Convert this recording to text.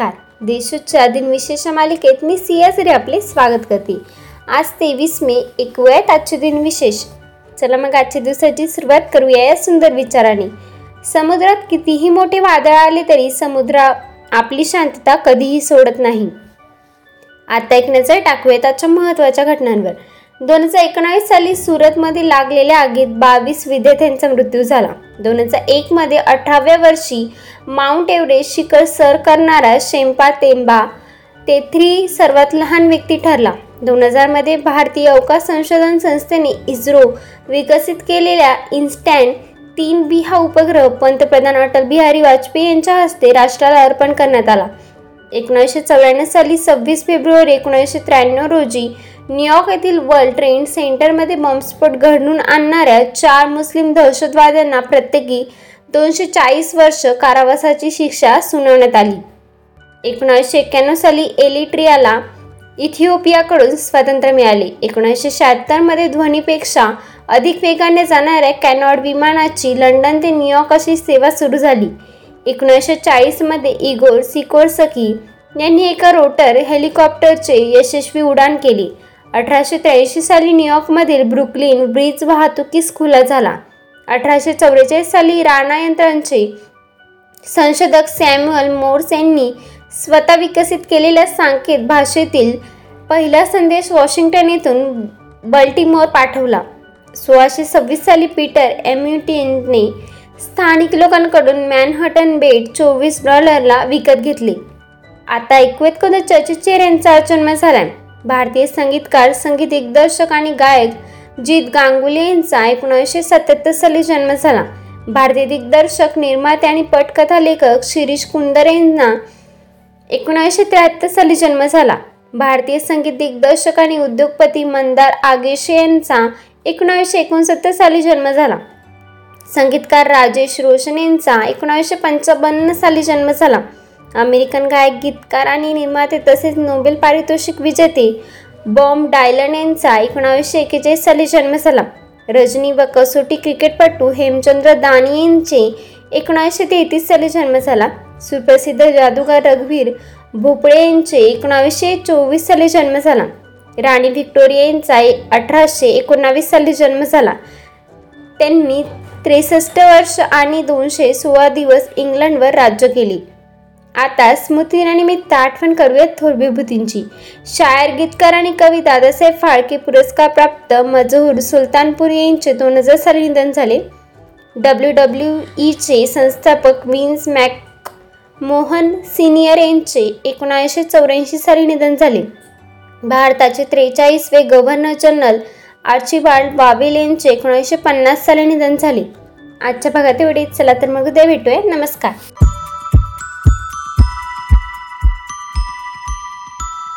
नमस्कार. देशोच्या दिनविशेष मालिकेत मी सियासरी आपले स्वागत करते. आज तेवीस मे ऐकूयात आजचे दिनविशेष चला मग आजच्या दिवसाची सुरुवात करूया या सुंदर विचाराने. समुद्रात कितीही मोठे वादळ आले तरी समुद्र आपली शांतता कधीही सोडत नाही. आता एक नजर टाकूयात आजच्या महत्त्वाच्या घटनांवर. दोन हजार एकोणावीस साली सुरतमध्ये लागलेल्या आगीत बावीस विद्यार्थ्यांचा मृत्यू झाला. दोन हजार एकमध्ये अठराव्या वर्षी माउंट एव्हरेस्ट शिखर सर करणारा शेंपा तेंबा तेथ्री सर्वात लहान व्यक्ती ठरला. दोन हजारमध्ये भारतीय अवकाश संशोधन संस्थेने इस्रो विकसित केलेल्या इन्स्टँट तीन बी हा उपग्रह पंतप्रधान अटल बिहारी वाजपेयी यांच्या हस्ते राष्ट्राला अर्पण करण्यात आला. एकोणीसशे चौऱ्याण्णव साली सव्वीस फेब्रुवारी एकोणीसशे त्र्याण्णव रोजी न्यूयॉर्क येथील वर्ल्ड ट्रेड सेंटरमध्ये बॉम्बस्फोट घडवून आणणाऱ्या चार मुस्लिम दहशतवाद्यांना प्रत्येकी दोनशे चाळीस वर्ष कारावासाची शिक्षा सुनावण्यात आली. एकोणीसशे एक्क्याण्णव साली एलिट्रियाला इथिओपियाकडून स्वातंत्र्य मिळाले. एकोणीसशे शहात्तरमध्ये ध्वनीपेक्षा अधिक वेगाने जाणाऱ्या कॅनॉड विमानाची लंडन ते न्यूयॉर्क अशी सेवा सुरू झाली. एकोणीसशे चाळीसमध्ये इगोर सिकोरसकी यांनी एका रोटर हेलिकॉप्टरचे यशस्वी उड्डाण केले. अठराशे त्र्याऐंशी साली न्यूयॉर्कमधील ब्रुकलिन ब्रिज वाहतुकीस खुला झाला. अठराशे चौवेचाळीस साली राणा यंत्रांचे संशोधक सॅम्युअल मोर्स यांनी स्वतः विकसित केलेल्या सांकेत भाषेतील पहिला संदेश वॉशिंग्टन येथून बल्टिमोर पाठवला. सोळाशे सव्वीस साली पीटर एम्युटिनने स्थानिक लोकांकडून मॅनहटन बेट चोवीस डॉलरला विकत घेतले. आता ऐकूयात कोणत्या चर्चित चेहऱ्यांचा जन्म झाला भारतीय संगीतकार संगीत दिग्दर्शक आणि गायक जीत गांगुली यांचा एकोणीसशे सत्याहत्तर साली जन्म झाला. भारतीय दिग्दर्शक निर्माते आणि पटकथा लेखक शिरीष कुंदर यांना एकोणीसशे त्र्याहत्तर साली जन्म झाला. भारतीय संगीत दिग्दर्शक आणि उद्योगपती मंदार आगेशे यांचा एकोणीसशे एकोणसत्तर साली जन्म झाला. संगीतकार राजेश रोशन यांचा एकोणीसशे पंचावन्न साली जन्म झाला. अमेरिकन गायक गीतकार आणि निर्माते तसेच नोबेल पारितोषिक विजेते बॉम्ब डायलन यांचा एकोणावीसशे एक्केचाळीस साली जन्म झाला. रजनी व कसोटी क्रिकेटपटू हेमचंद्र दानी यांचे एकोणावीसशे तेहतीस साली जन्म झाला. सुप्रसिद्ध जादूगार रघुवीर भोपळे यांचे एकोणावीसशे चोवीस साली जन्म झाला. राणी व्हिक्टोरिया यांचा अठराशे एकोणावीस साली जन्म झाला. त्यांनी त्रेसष्ट वर्ष आणि दोनशे सोळा दिवस इंग्लंडवर राज्य केले. आता स्मृतीनिमित्त आठवण करूयात थोर विभूतींची. शायर गीतकार आणि कवी दादासाहेब फाळके पुरस्कार प्राप्त मजहूर सुलतानपूर यांचे दोन हजार साली निधन झाले. डब्ल्यू डब्ल्यू ईचे संस्थापक विन्स मॅक मोहन सिनियर यांचे एकोणीसशे चौऱ्याऐंशी साली निधन झाले. भारताचे त्रेचाळीसवे गव्हर्नर जनरल आर्चिबाल्ड वावेल यांचे एकोणीसशे पन्नास साली निधन झाले. आजच्या भागात एवढे चला तर मग उद्या भेटूया. नमस्कार.